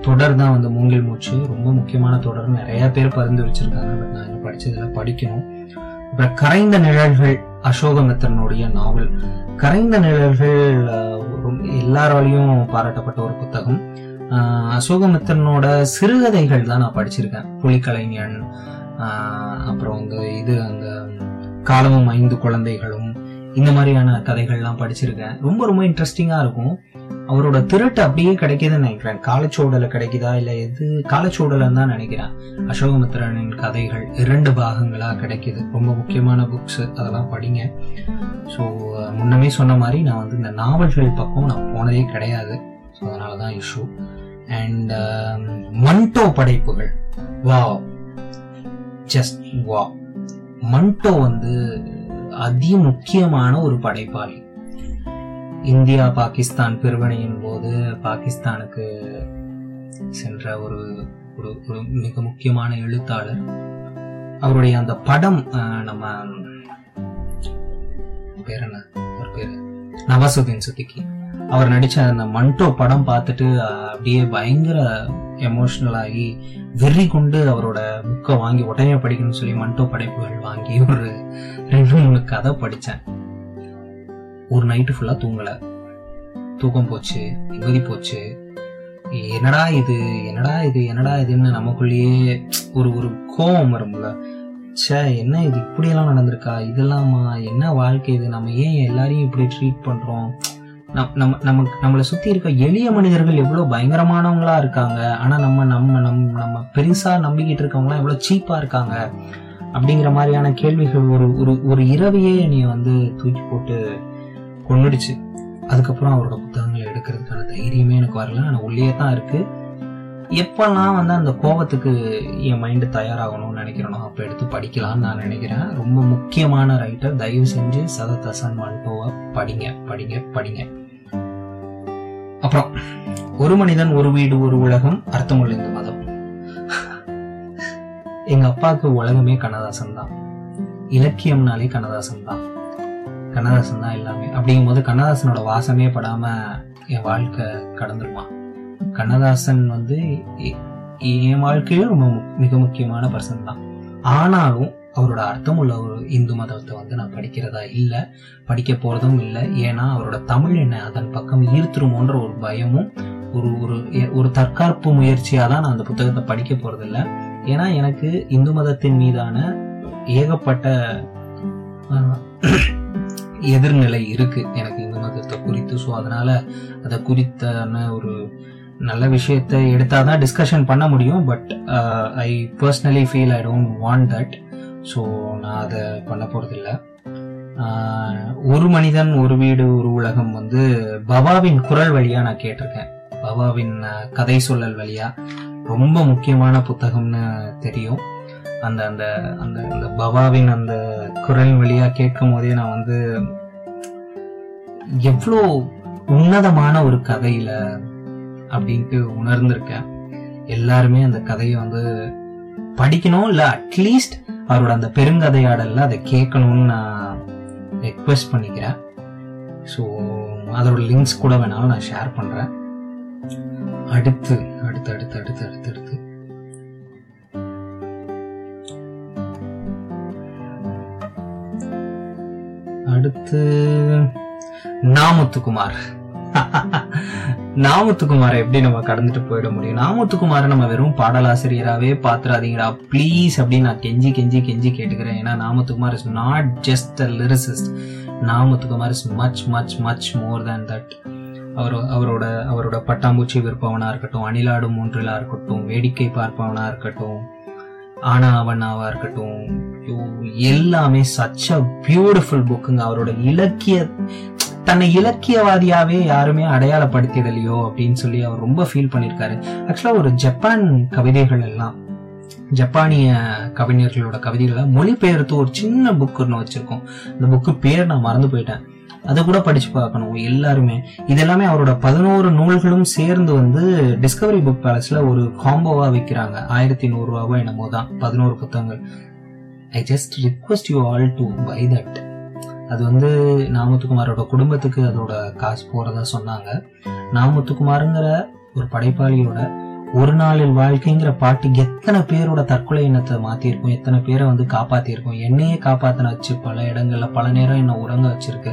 Speaker 1: தொடர் தான் வந்து மூங்கில் மூச்சு. ரொம்ப முக்கியமான தொடர் நிறைய பேர் பரிந்து வச்சிருக்காங்க பட் நான் இன்னும் படிச்சதுல படிக்கணும். அப்புறம் கரைந்த நிழல்கள் அசோகமித்திரனுடைய நாவல். கரைந்த நிழல்கள் எல்லாராலையும் பாராட்டப்பட்ட ஒரு புத்தகம். அசோகமித்திரனோட சிறுகதைகள் தான் நான் படிச்சிருக்கேன். புலிக்கலைஞன் அப்புறம் வந்து இது அந்த காலமும் ஐந்து குழந்தைகளும் இந்த மாதிரியான கதைகள்லாம் படிச்சிருக்கேன். ரொம்ப ரொம்ப இன்ட்ரெஸ்டிங்கா இருக்கும். அவரோட திருட்டு அப்படியே கிடைக்குதுன்னு நினைக்கிறேன். காலச்சோடல கிடைக்குதா இல்ல எது? காலச்சோடலன்னு தான் நினைக்கிறேன். அசோகமித்ரனின் கதைகள் இரண்டு பாகங்களா கிடைக்குது. ரொம்ப முக்கியமான புக்ஸ் அதெல்லாம் படிங்க. ஸோ முன்னமே சொன்ன மாதிரி நான் வந்து இந்த நாவல்கள் பக்கம் நான் போனதே கிடையாது. ஸோ அதனால தான் இஷ்யூ அண்ட் um, மண்டோ படைப்புகள். வா ஜஸ்ட் வா மண்டோ வந்து அதி முக்கியமான ஒரு படைப்பாளி. இந்தியா பாகிஸ்தான் பிரிவினையின் போது பாகிஸ்தானுக்கு சென்ற ஒரு ஒரு ஒரு மிக முக்கியமான எழுத்தாளர். அவருடைய அந்த படம் நம்ம பேர் என்ன? ஒரு பேரு? நவாசுதீன் சித்திகி. அவர் நடிச்ச அந்த மண்டோ படம் பார்த்துட்டு அப்படியே பயங்கர எமோஷனல் ஆகி வெறி கொண்டு அவரோட புக்கை வாங்கி உடனே படிக்கணும்னு சொல்லி மண்டோ படைப்புகள் வாங்கி ஒரு ரெண்டு மூணு கதை படிச்சேன். ஒரு நைட்டு ஃபுல்லா தூங்கல. தூக்கம் போச்சு நிம்மதி போச்சு. என்னடா இது என்னடா இது என்னடா இதுன்னு நமக்குள்ளேயே ஒரு ஒரு கோபம் வரும்ல. ச்சே என்ன இது இப்படியெல்லாம் நடந்திருக்கா? இதெல்லாமா? என்ன வாழ்க்கை இது? நம்ம ஏன் எல்லாரையும் இப்படி ட்ரீட் பண்றோம்? நம்ம நமக்கு நம்மளை சுத்தி இருக்க எளிய மனிதர்கள் எவ்வளவு பயங்கரமானவங்களா இருக்காங்க. ஆனா நம்ம நம்ம நம் நம்ம பெருசா நம்பிக்கிட்டு இருக்கவங்களாம் எவ்வளவு சீப்பா இருக்காங்க? அப்படிங்கிற மாதிரியான கேள்விகள் ஒரு ஒரு ஒரு இரவையே என்னைய வந்து தூக்கி போட்டு கொண்டுடுச்சு அதுக்கப்புறம் அவரோட புத்தகங்களை எடுக்கிறதுக்கான தைரியமே எனக்கு வரல. ஆனா உள்ளே தான் இருக்கு. எப்பெல்லாம் வந்து அந்த கோபத்துக்கு என் மைண்டு தயாராகணும்னு நினைக்கிறனோ அப்போ எடுத்து படிக்கலாம்னு நான் நினைக்கிறேன். ரொம்ப முக்கியமான ரைட்டர் தயவு செஞ்சு சதத்தசன் மண்டோவை படிங்க படிங்க படிங்க. அப்புறம் ஒரு மனிதன் ஒரு வீடு ஒரு உலகம் அர்த்தமுள்ள இந்த மதம். எங்க அப்பாவுக்கு உலகமே கண்ணதாசன் தான். இலக்கியம்னாலே கண்ணதாசன் தான். கண்ணதாசன் தான் எல்லாமே. அப்படிங்கும்போது கண்ணதாசனோட வாசமே படாம என் வாழ்க்கை கடந்துருவான். கண்ணதாசன் வந்து என் வாழ்க்கையில ரொம்ப மிக முக்கியமான பர்சன் தான். ஆனாலும் அவரோட அர்த்தம் உள்ள ஒரு இந்து மதத்தை வந்து நான் படிக்கிறதா இல்லை படிக்க போகிறதும் இல்லை. ஏன்னா அவரோட தமிழ் என்ன அதன் பக்கம் ஈர்த்துருமோன்ற ஒரு பயமும் ஒரு ஒரு ஒரு தற்காப்பு முயற்சியாக தான் நான் அந்த புத்தகத்தை படிக்க போகிறதில்ல ஏன்னா எனக்கு இந்து மதத்தின் மீதான ஏகப்பட்ட எதிர்நிலை இருக்கு எனக்கு இந்து மதத்தை குறித்து. ஸோ அதனால அதை குறித்தான ஒரு நல்ல விஷயத்தை எடுத்தாதான் டிஸ்கஷன் பண்ண முடியும். But I personally feel I don't want that so நான் அதை பண்ண போகிறதில்ல ஒரு மனிதன் ஒரு வீடு ஒரு உலகம் வந்து பவாவின் குரல் வழியாக நான் கேட்டிருக்கேன். பவாவின் கதை சொல்லல் வழியா. ரொம்ப முக்கியமான புத்தகம்னு தெரியும். அந்த அந்த அந்த அந்த பவாவின் அந்த குரல் வழியாக கேட்கும் போதே நான் வந்து எவ்வளோ உன்னதமான ஒரு கதையில் அப்படின்ட்டு உணர்ந்திருக்கேன். எல்லாருமே அந்த கதையை வந்து படிக்கணும் இல்லை அட்லீஸ்ட் அவரோட அந்த பெருங்கதையாடல்ல அதை கேட்கணும்னு நான் ரெக்வெஸ்ட் பண்ணிக்கிறேன். ஸோ அதோட லிங்க்ஸ் கூட வேணாலும் நான் ஷேர் பண்ணுறேன் அடுத்து அடுத்து அடுத்து அடுத்து அடுத்து அடுத்து. அடுத்து நாமுத்துக்குமார். நாமத்துக்குமாரை எப்படி நம்ம கடந்துட்டு போயிட முடியும்? நாமத்துக்குமாரை நம்ம வெறும் பாடலாசிரியராகவே பாத்துறாதீங்கடா. ப்ளீஸ் அப்படின்னு நான் கெஞ்சி கெஞ்சி கெஞ்சி கேட்டுக்கிறேன். ஏன்னா Namuthukumar is not just a lyricist Namuthukumar is much much much more than that அவர் அவரோட அவரோட பட்டாம்பூச்சி விற்பவனா இருக்கட்டும் அணிலாடும் மூன்றிலா இருக்கட்டும் வேடிக்கை பார்ப்பவனா இருக்கட்டும் ஆனா அவனாவா இருக்கட்டும் எல்லாமே சச் அ பியூட்டிஃபுல் புக்குங்க அவரோட இலக்கிய தன்னை இலக்கியவாதியாவே யாருமே அடையாளப்படுத்திடலையோ அப்படின்னு சொல்லி அவர் ரொம்ப ஃபீல் பண்ணியிருக்காரு. ஆக்சுவலா ஒரு ஜப்பான் கவிதைகள் எல்லாம் ஜப்பானிய கவிஞர்களோட கவிதைகளை மொழிபெயர்த்து ஒரு சின்ன புக் ஒன்று வச்சிருக்கோம். அந்த புக்கு பேர் நான் மறந்து போயிட்டேன். அதை கூட படிச்சு பார்க்கணும் எல்லாருமே. இதெல்லாமே அவரோட பதினோரு நூல்களும் சேர்ந்து வந்து டிஸ்கவரி புக் பேலஸ்ல ஒரு காம்போவா விற்கிறாங்க ஆயிரத்தி நூறு ரூபாவோ என்னமோ தான் பதினோரு புத்தகங்கள். I just request you all to buy that அது வந்து நாமத்துக்குமாரோட குடும்பத்துக்கு அதோட காசு போறதா சொன்னாங்க. நாமத்துக்குமாருங்கிற ஒரு படைப்பாளியோட ஒரு நாளில் வாழ்க்கைங்கிற பாட்டு எத்தனை பேரோட தற்கொலை எண்ணத்தை மாத்திருக்கும் எத்தனை பேரை வந்து காப்பாத்திருக்கும் என்னையே காப்பாத்தின வச்சு பல இடங்கள்ல பல நேரம் என்ன உறங்க வச்சிருக்கு.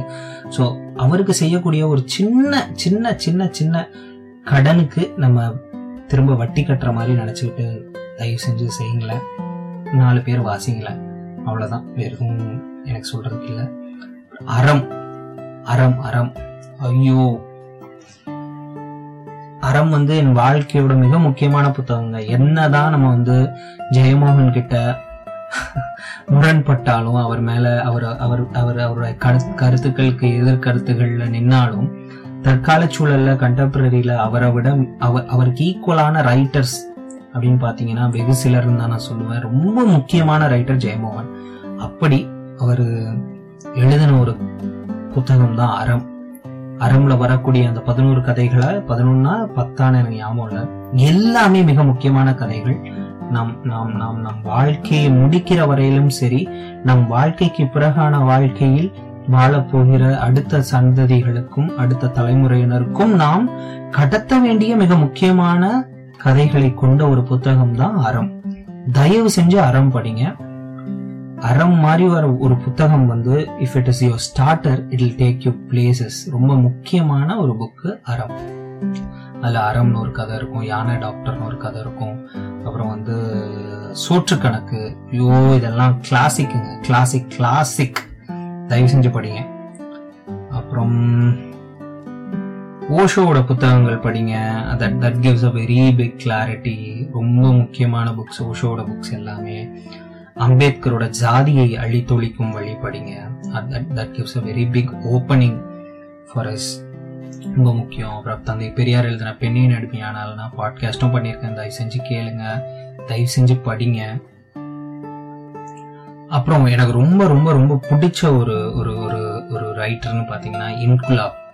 Speaker 1: ஸோ அவருக்கு செய்யக்கூடிய ஒரு சின்ன சின்ன சின்ன சின்ன கடனுக்கு நம்ம திரும்ப வட்டி கட்டுற மாதிரி நினைச்சுக்கிட்டு தயவு செஞ்சு செய்யுங்களேன். நாலு பேர் வாசிங்களேன். அவ்வளோதான் வேறு எதுவும் எனக்கு சொல்றதுக்கு இல்லை. அறம் அறம் அறம். ஐயோ. அறம் வந்து என் வாழ்க்கையோட மிக முக்கியமான புத்தகங்க. என்னதான் நம்ம வந்து ஜெயமோகன் கிட்ட முரண்பட்டாலும் அவர் மேல அவர் அவர் அவர் அவருடைய கரு- கருத்துக்களுக்கு எதிர்கருத்துகள்ல நின்னாலும் தற்கால சூழல்ல கண்டெம்பரரியில அவரை விட அவர் அவருக்கு ஈக்குவலான ரைட்டர்ஸ் அப்படின்னு பாத்தீங்கன்னா வெகு சிலர் தான் நான் சொல்லுவேன். ரொம்ப முக்கியமான ரைட்டர் ஜெயமோகன். அப்படி அவர் எழுதின ஒரு புத்தகம் தான் அறம். அறம்ல வரக்கூடிய அந்த பதினோரு கதைகளை பதினொன்னா பத்தான எனக்கு ஞாபகம் இல்லை. எல்லாமே மிக முக்கியமான கதைகள். நாம் நாம் நாம் நம் வாழ்க்கையை முடிக்கிற வரையிலும் சரி நம் வாழ்க்கைக்கு பிறகான வாழ்க்கையில் வாழப் போகிற அடுத்த சந்ததிகளுக்கும் அடுத்த தலைமுறையினருக்கும் நாம் கடத்த வேண்டிய மிக முக்கியமான கதைகளை கொண்ட ஒரு புத்தகம் தான் அறம். தயவு செஞ்சு அறம் படிங்க. அறம் மாதிரி வர ஒரு புத்தகம் வந்து if it is your starter it'll take you places ரொம்ப முக்கியமான ஒரு புக்கு அறம். அதுல அறம்னு ஒரு கதை இருக்கும் யானை டாக்டர்னு ஒரு கதை இருக்கும். அப்புறம் வந்து சோற்று கணக்கு. ஐயோ இதெல்லாம் கிளாசிக்குங்க கிளாசிக் கிளாசிக் தயவு செஞ்சு படிங்க. அப்புறம் ஓஷோவோட புத்தகங்கள் படிங்க. That that gives a very big clarity ரொம்ப முக்கியமான புக்ஸ் ஓஷோவோட புக்ஸ் எல்லாமே. அம்பேத்கரோட ஜாதியை அழித்தொழிக்கும் வழி படிங்க. That that gives a very big opening for us ரொம்ப முக்கியம். அப்புறம் தந்தை பெரியார் எழுதின பெண்ணின் நடுமையானால் நான் பாட்காஸ்டும் பண்ணியிருக்கேன். தயவு செஞ்சு கேளுங்க. தயவு செஞ்சு படிங்க. அப்புறம் எனக்கு ரொம்ப ரொம்ப ரொம்ப பிடிச்ச ஒரு ஒரு ஒரு ஒரு ரைட்டர்னு பார்த்தீங்கன்னா இன்குலாப்.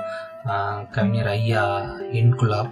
Speaker 1: Uh, கவிஞர் ஐயா இன்குலாப்.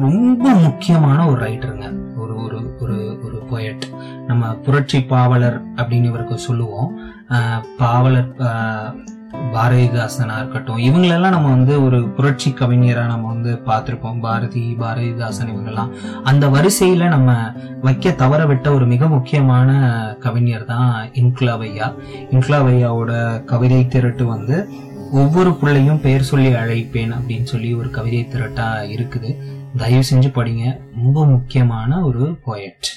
Speaker 1: ரொம்ப முக்கியமான ஒரு ரைட்டருங்க ஒரு ஒரு ஒரு போயட் நம்ம புரட்சி பாவலர் அப்படின்னு இவருக்கு சொல்லுவோம். ஆஹ் பாவலர் ஆஹ் பாரதிதாசனா இருக்கட்டும். இவங்களெல்லாம் நம்ம வந்து ஒரு புரட்சி கவிஞரா நம்ம வந்து பார்த்திருப்போம். பாரதி பாரதிதாசன் இவங்கெல்லாம். அந்த வரிசையில நம்ம வைக்க தவற விட்ட ஒரு மிக முக்கியமான கவிஞர் தான் இன்குலாவையா. இன்குலாவையாவோட கவிதை திரட்டு வந்து ஒவ்வொரு பிள்ளையும் பெயர் சொல்லி அழைப்பேன் அப்படின்னு சொல்லி ஒரு கவிதை திரட்டா இருக்குது. தயவு செஞ்சு படிங்க. ரொம்ப முக்கியமான ஒரு போயட்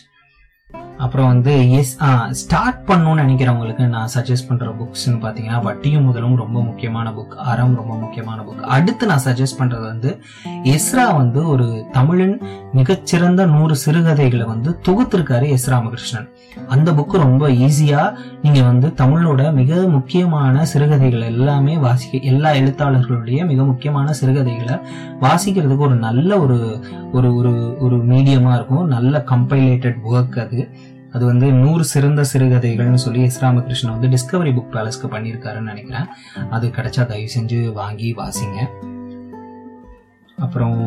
Speaker 1: அப்புறம் வந்து எஸ் ஸ்டார்ட் பண்ணணும்னு நினைக்கிறவங்களுக்கு நான் சஜஸ்ட் பண்ற புக்ஸ்னு பாத்தீங்கன்னா வட்டியும் முதலும் ரொம்ப முக்கியமான புக் அறம் ரொம்ப முக்கியமான புக் அடுத்து நான் சஜஸ்ட் பண்றது வந்து எஸ்ரா வந்து ஒரு தமிழின் மிகச்சிறந்த நூறு சிறுகதைகளை வந்து தொகுத்திருக்காரு எஸ் ராமகிருஷ்ணன். அந்த புக்கு ரொம்ப ஈஸியா நீங்க வந்து தமிழோட மிக முக்கியமான சிறுகதைகள் எல்லாமே வாசிக்க எல்லா எழுத்தாளர்களுடைய மிக முக்கியமான சிறுகதைகளை வாசிக்கிறதுக்கு ஒரு நல்ல ஒரு ஒரு ஒரு ஒரு மீடியமா இருக்கும். நல்ல கம்பைலேட்டட் ஒர்க் அது. அது வந்து நூறு சிறந்த சிறுகதைகள்னு சொல்லி எஸ் ராமகிருஷ்ணன் வந்து டிஸ்கவரி புக் பேலஸ்க்கு பண்ணியிருக்காருன்னு நினைக்கிறேன். அது கிடைச்சா தயவு செஞ்சு வாங்கி வாசிங்க. அப்புறம்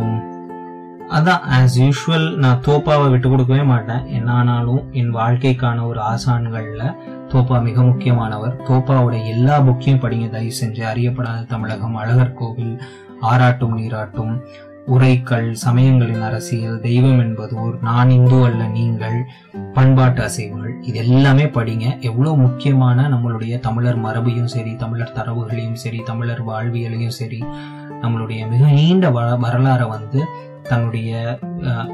Speaker 1: அதான் ஆஸ் யூஷுவல் நான் தோப்பாவை விட்டு கொடுக்கவே மாட்டேன். என்ன ஆனாலும் என் வாழ்க்கைக்கான ஒரு ஆசான்களில் தோப்பா மிக முக்கியமானவர். தோப்பாவோட எல்லா புக்கையும் படிங்க தயவு செஞ்சு. அறியப்படாத தமிழகம் அழகர் கோவில் ஆராட்டும் நீராட்டும் உரைக்கள் சமயங்களின் அரசியல் தெய்வம் என்பதோர் நான் இந்து அல்ல நீங்கள் பண்பாட்டு அசைவுகள். இது எல்லாமே படிங்க. எவ்வளோ முக்கியமான நம்மளுடைய தமிழர் மரபையும் சரி தமிழர் தரவுகளையும் சரி தமிழர் வாழ்வியலையும் சரி நம்மளுடைய மிக நீண்ட வ- வரலாறை வந்து தன்னுடைய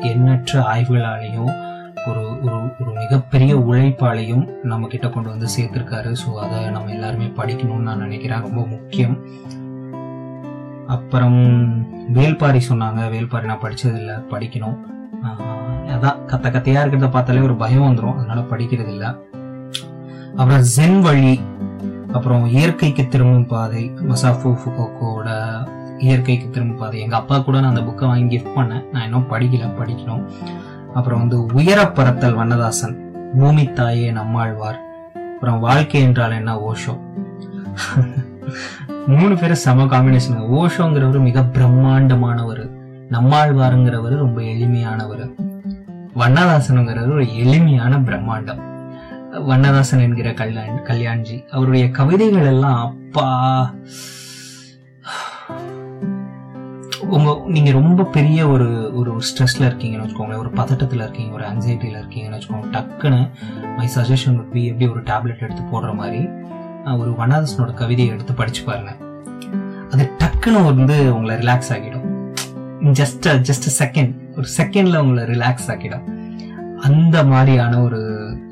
Speaker 1: எண்ணற்ற ஆய்வுகளாலையும் ஒரு ஒரு ஒரு மிகப்பெரிய உழைப்பாலையும் நம்ம கிட்ட கொண்டு வந்து சேர்த்திருக்காரு. ஸோ அதை நம்ம எல்லாருமே படிக்கணும்னு நான் நினைக்கிறேன். ரொம்ப முக்கியம். அப்புறம் வேல்பாரி சொன்னாங்க. வேல்பாரி நான் படித்ததில்லை படிக்கணும். அதான் கத்த கத்தையாக இருக்கிறத பார்த்தாலே ஒரு பயம் வந்துடும் அதனால படிக்கிறது இல்லை அப்புறம் ஜென் வழி அப்புறம் இயற்கைக்கு திரும்பும் பாதை மசாஃபு ஃபுகோக்கோட இயற்கைக்கு திரும்பும் பாதை. எங்கள் அப்பா கூட நான் அந்த புக்கை வாங்கி கிஃப்ட் பண்ணேன். நான் இன்னும் படிக்கல படிக்கணும். அப்புறம் வந்து உயரப்பறத்தல் வண்ணதாசன் பூமி தாயே நம்மாழ்வார். அப்புறம் வாழ்க்கை என்றால் என்ன? ஓஷோ. மூணு பேரும் செம காம்பினேஷன் ஓஷோங்கிறவர் மிக பிரம்மாண்டமானவர். நம்மாழ்வாருங்கிறவர் ரொம்ப எளிமையானவர். வண்ணதாசனுங்கிறவர் ஒரு எளிமையான பிரம்மாண்டம். வண்ணதாசன் என்கிற கல்யாண் கல்யாண்ஜி அவருடைய கவிதைகள் எல்லாம் அப்பா. உங்க நீங்க ரொம்ப பெரிய ஒரு ஒரு ஸ்ட்ரெஸ்ல இருக்கீங்கன்னு வச்சுக்கோங்களேன். ஒரு பதட்டத்துல இருக்கீங்க ஒரு ஆங்ஸைட்டில இருக்கீங்கன்னு வச்சுக்கோங்க. டக்குன்னு மை சஜஷன் பி எப்படி ஒரு டேப்லெட் எடுத்து போடுற மாதிரி. ஒரு வண்ணதாசனோட கவிதையை எடுத்து படிச்சு பாருங்க. அது டக்குன்னு வந்து உங்களை ரிலாக்ஸ் ஆகிடும் ஜஸ்ட் ஜஸ்ட் செகண்ட் ஒரு செகண்ட்ல உங்களை ரிலாக்ஸ் ஆக்கிடும். அந்த மாதிரியான ஒரு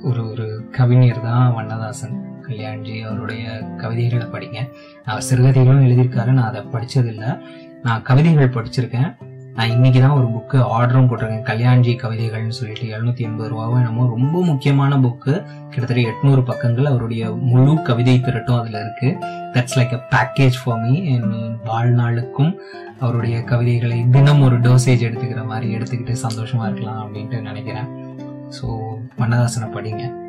Speaker 1: ஒரு ஒரு கவிஞர் தான் வண்ணதாசன் கல்யாண்ஜி. அவருடைய கவிதைகளை படிங்க. நான் சிறுகதைகளும் எழுதியிருக்காரு. நான் அதை படிச்சதில்ல. நான் கவிதைகள் படிச்சிருக்கேன். நான் இன்னைக்கு தான் ஒரு புக்கு ஆர்டரும் போட்டிருக்கேன். கல்யாண்ஜி கவிதைகள்னு சொல்லிட்டு எழுநூத்தி எண்பது ரூபாவோ என்னமோ ரொம்ப முக்கியமான புக்கு கிட்டத்தட்ட எட்நூறு பக்கங்கள் அவருடைய முழு கவிதை திரட்டும் அதில் இருக்கு. That's like a package for me என் வாழ்நாளுக்கும் அவருடைய கவிதைகளை தினம் ஒரு டோசேஜ் எடுத்துக்கிற மாதிரி எடுத்துக்கிட்டு சந்தோஷமா இருக்கலாம் அப்படின்ட்டு நினைக்கிறேன். ஸோ மன்னதாசனை படிங்க.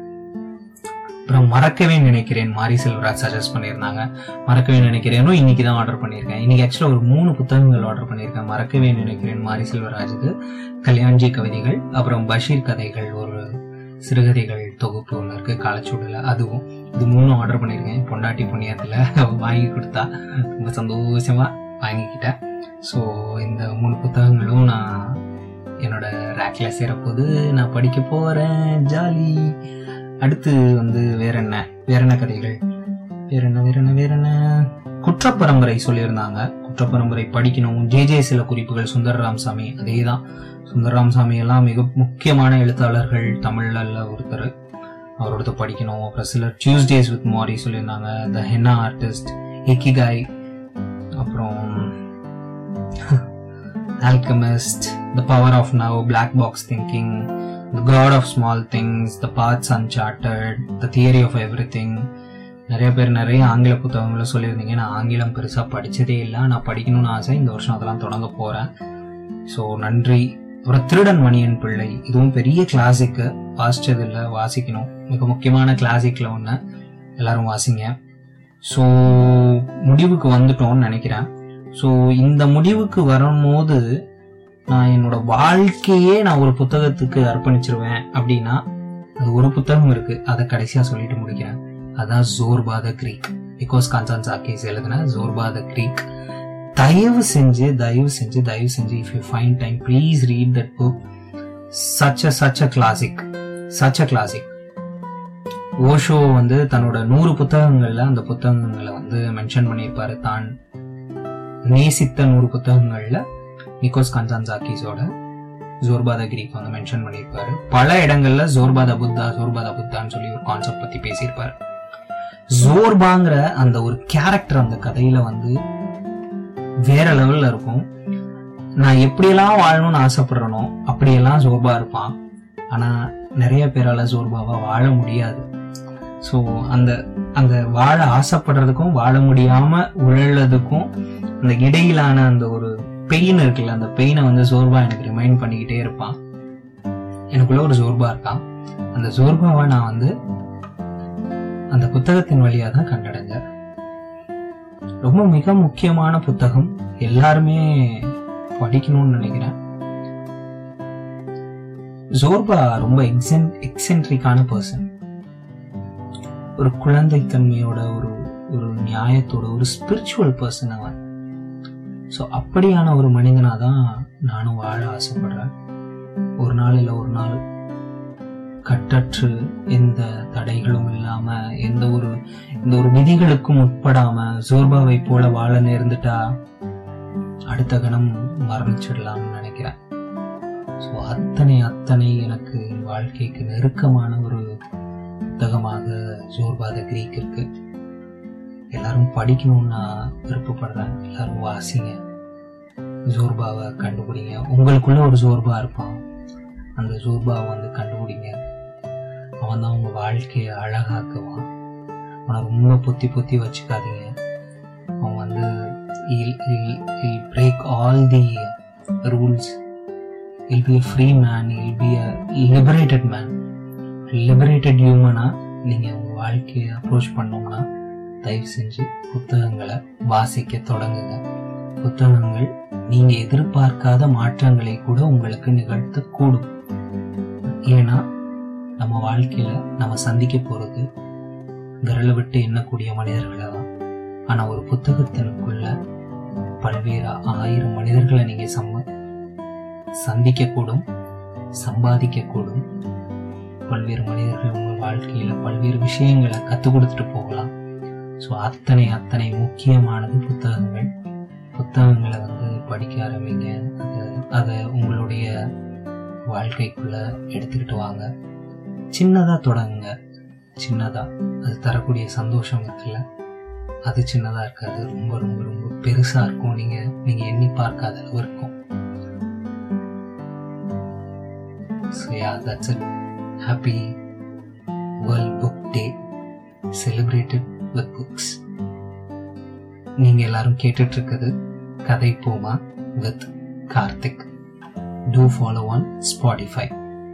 Speaker 1: அப்புறம் மறக்கவே நினைக்கிறேன். மாரி செல்வராஜ் சஜஸ்ட் பண்ணியிருந்தாங்க. மறக்கவே நினைக்கிறேனும் இன்னைக்கு தான் ஆர்டர் பண்ணியிருக்கேன். இன்னைக்கு ஆக்சுவலாக ஒரு மூணு புத்தகங்கள் ஆர்டர் பண்ணியிருக்கேன். மறக்கவே நினைக்கிறேன் மாரி செல்வராஜுக்கு. கல்யாண்ஜி கவிதைகள் அப்புறம் பஷீர் கதைகள் ஒரு சிறுகதைகள் தொகுப்பு ஒன்று இருக்குது காலச்சூடல. அதுவும் இது மூணும் ஆர்டர் பண்ணியிருக்கேன். பொண்டாட்டி புண்ணியத்தில் வாங்கி கொடுத்தா ரொம்ப சந்தோஷமாக வாங்கிக்கிட்டேன். ஸோ இந்த மூணு புத்தகங்களும் நான் என்னோட ரேக்கில் சேரப்போது நான் படிக்க போகிறேன் ஜாலி. அடுத்து வந்து வேற என்ன? வேற என்ன கதைகள்? வேற என்ன வேற என்ன வேற என்ன? குற்றப்பரம்பரை சொல்லியிருந்தாங்க. குற்றப்பரம்பரை படிக்கணும். ஜே ஜே சில குறிப்புகள். சுந்தர ராம்சாமி அதே தான் சுந்தர ராம்சாமி எல்லாம் மிக முக்கியமான எழுத்தாளர்கள். தமிழ்ல ஒருத்தர். அவரோடது படிக்கணும். அப்புறம் சிலர் டியூஸ்டேஸ் வித் மாரி சொல்லியிருந்தாங்க. த ஹென்னா ஆர்டிஸ்ட் எக்கிகாய் அப்புறம் alchemist the power of now black box thinking the god of small things the parts uncharted the theory of everything நிறைய பேர் நிறைய ஆங்கில புத்தகங்களை சொல்லியிருந்தீங்க. நான் ஆங்கிலம் பெருசாக படித்ததே இல்லை. நான் படிக்கணும்னு ஆசை. இந்த வருஷம் அதெல்லாம் தொடங்க போகிறேன் ஸோ நன்றி. அப்புறம் திருடன் மணியன் பிள்ளை. இதுவும் பெரிய கிளாசிக்கு வாசிச்சது இல்லை வாசிக்கணும். மிக முக்கியமான கிளாசிக்கில் ஒன்று எல்லாரும் வாசிங்க. ஸோ முடிவுக்கு வந்துட்டோம்னு நினைக்கிறேன். ஸோ இந்த முடிவுக்கு வரும்போது நான் என்னோட வாழ்க்கையே நான் ஒரு புத்தகத்துக்கு அர்ப்பணிச்சிருவேன் அப்படின்னா அது ஒரு புத்தகம் இருக்கு. அதை கடைசியா சொல்லிட்டு முடிக்கிறேன். அதான் ஜோர்பா த கிரீக். பிகாஸ் கான்சான் சாக்கேஸ் எழுதுன ஜோர்பா த கிரீக். தயவு செஞ்சு தயவு செஞ்சு தயவு செஞ்சு if you fine time please read that book such a such a classic such a classic Osho வந்து தன்னோட நூறு புத்தகங்கள்ல அந்த புத்தகங்களை வந்து மென்ஷன் பண்ணியிருப்பாரு தான். நேசித்த நூறு புத்தகங்கள்ல நிக்கோஸ் கன்சான்சாக்கிஸோட ஜோர்பாத கிரீக் வந்து மென்ஷன் பண்ணியிருப்பாரு. பல இடங்கள்ல ஜோர்பாத புத்தா ஜோர்பாத புத்தான்னு சொல்லி ஒரு கான்செப்ட் பத்தி பேசியிருப்பாரு. ஜோர்பாங்கிற அந்த ஒரு கேரக்டர் அந்த கதையில வந்து வேற லெவல்ல இருக்கும். நான் எப்படியெல்லாம் வாழணும்னு ஆசைப்படுறனோ அப்படியெல்லாம் ஜோர்பா இருப்பான். ஆனா நிறைய பேரால ஜோர்பாவா வாழ முடியாது. ஸோ அந்த அந்த வாழ ஆசைப்படுறதுக்கும் வாழ முடியாம உழறதுக்கும் அந்த இடையிலான அந்த ஒரு பெயின் இருக்குல்ல அந்த பெயினை வந்து ஜோர்பா எனக்கு ரிமைண்ட் பண்ணிக்கிட்டே இருப்பான். எனக்குள்ள ஒரு ஜோர்பா இருக்கான். அந்த சோர்வாவை நான் வந்து அந்த புத்தகத்தின் வழியா தான் கண்டடைஞ்சேன். ரொம்ப மிக முக்கியமான புத்தகம். எல்லாருமே படிக்கணும்னு நினைக்கிறேன். ஜோர்பா ரொம்ப எக்ஸென் எக்ஸென்ட்ரிக்கான பர்சன் ஒரு குழந்தைத்தன்மையோட ஒரு ஒரு நியாயத்தோட ஒரு ஸ்பிரிச்சுவல் பர்சன் அவன். ஸோ அப்படியான ஒரு மனிதனாக தான் நானும் வாழ ஆசைப்படுறேன். ஒரு நாள் இல்லை ஒரு நாள் கட்டற்று எந்த தடைகளும் இல்லாமல் எந்த ஒரு எந்த ஒரு விதிகளுக்கும் உட்படாமல் ஜோர்பாவை போல வாழ நேர்ந்துட்டா அடுத்த கணம் மரணிச்சிடலாம்னு நினைக்கிறேன். ஸோ அத்தனை அத்தனை எனக்கு வாழ்க்கைக்கு நெருக்கமான ஒரு புத்தகமாக ஜோர்பாத கிரீக் இருக்குது எல்லாரும் படிக்கணும்னு நான் விருப்பப்படுறேன். எல்லாரும் வாசிங்க. ஜோர்பாவை கண்டுபிடிங்க. உங்களுக்குள்ள ஒரு ஜோர்பா இருப்பான். அந்த ஜோர்பாவை வந்து கண்டுபிடிங்க. அவன் தான் உங்க வாழ்க்கையை அழகாக்குவான். அவனை ரொம்ப பொத்தி பொத்தி வச்சுக்காதீங்க. அவன் வந்து break all the rules I'll be a free man I'll be a liberated man liberated ஹியூமனா நீங்க உங்க வாழ்க்கையை அப்ரோச் பண்ணோம்னா தயவு செஞ்சு புத்தகங்களை வாசிக்க தொடங்குங்க. புத்தகங்கள் நீங்க எதிர்பார்க்காத மாற்றங்களை கூட உங்களுக்கு நிகழ்த்த கூடும் ஏன்னா நம்ம வாழ்க்கையில நம்ம சந்திக்க போறது விரலை விட்டு எண்ணக்கூடிய மனிதர்களை தான். ஆனா ஒரு புத்தகத்தினுக்குள்ள பல்வேறு ஆயிரம் மனிதர்களை நீங்க சம்ம சந்திக்க கூடும் சம்பாதிக்க கூடும் பல்வேறு மனிதர்கள் உங்க வாழ்க்கையில பல்வேறு விஷயங்களை கற்றுக் கொடுத்துட்டு போகலாம். ஸோ அத்தனை அத்தனை முக்கியமானது புத்தகங்கள். புத்தகங்களை வந்து படிக்க ஆரம்பிங்க. அதை அதை உங்களுடைய வாழ்க்கைக்குள்ளே எடுத்துக்கிட்டு வாங்க. சின்னதாக தொடங்குங்க. சின்னதாக அது தரக்கூடிய சந்தோஷம் இருக்குல்ல? அது சின்னதாக இருக்காது. ரொம்ப ரொம்ப ரொம்ப பெருசாக இருக்கும். நீங்கள் நீங்கள் எண்ணி பார்க்காத அளவு இருக்கும். So ya that's happy world book day celebrated with books நீங்க எல்லாரும் கேட்டுட்டு இருக்குது கதை போமா with Karthik. To follow on Spotify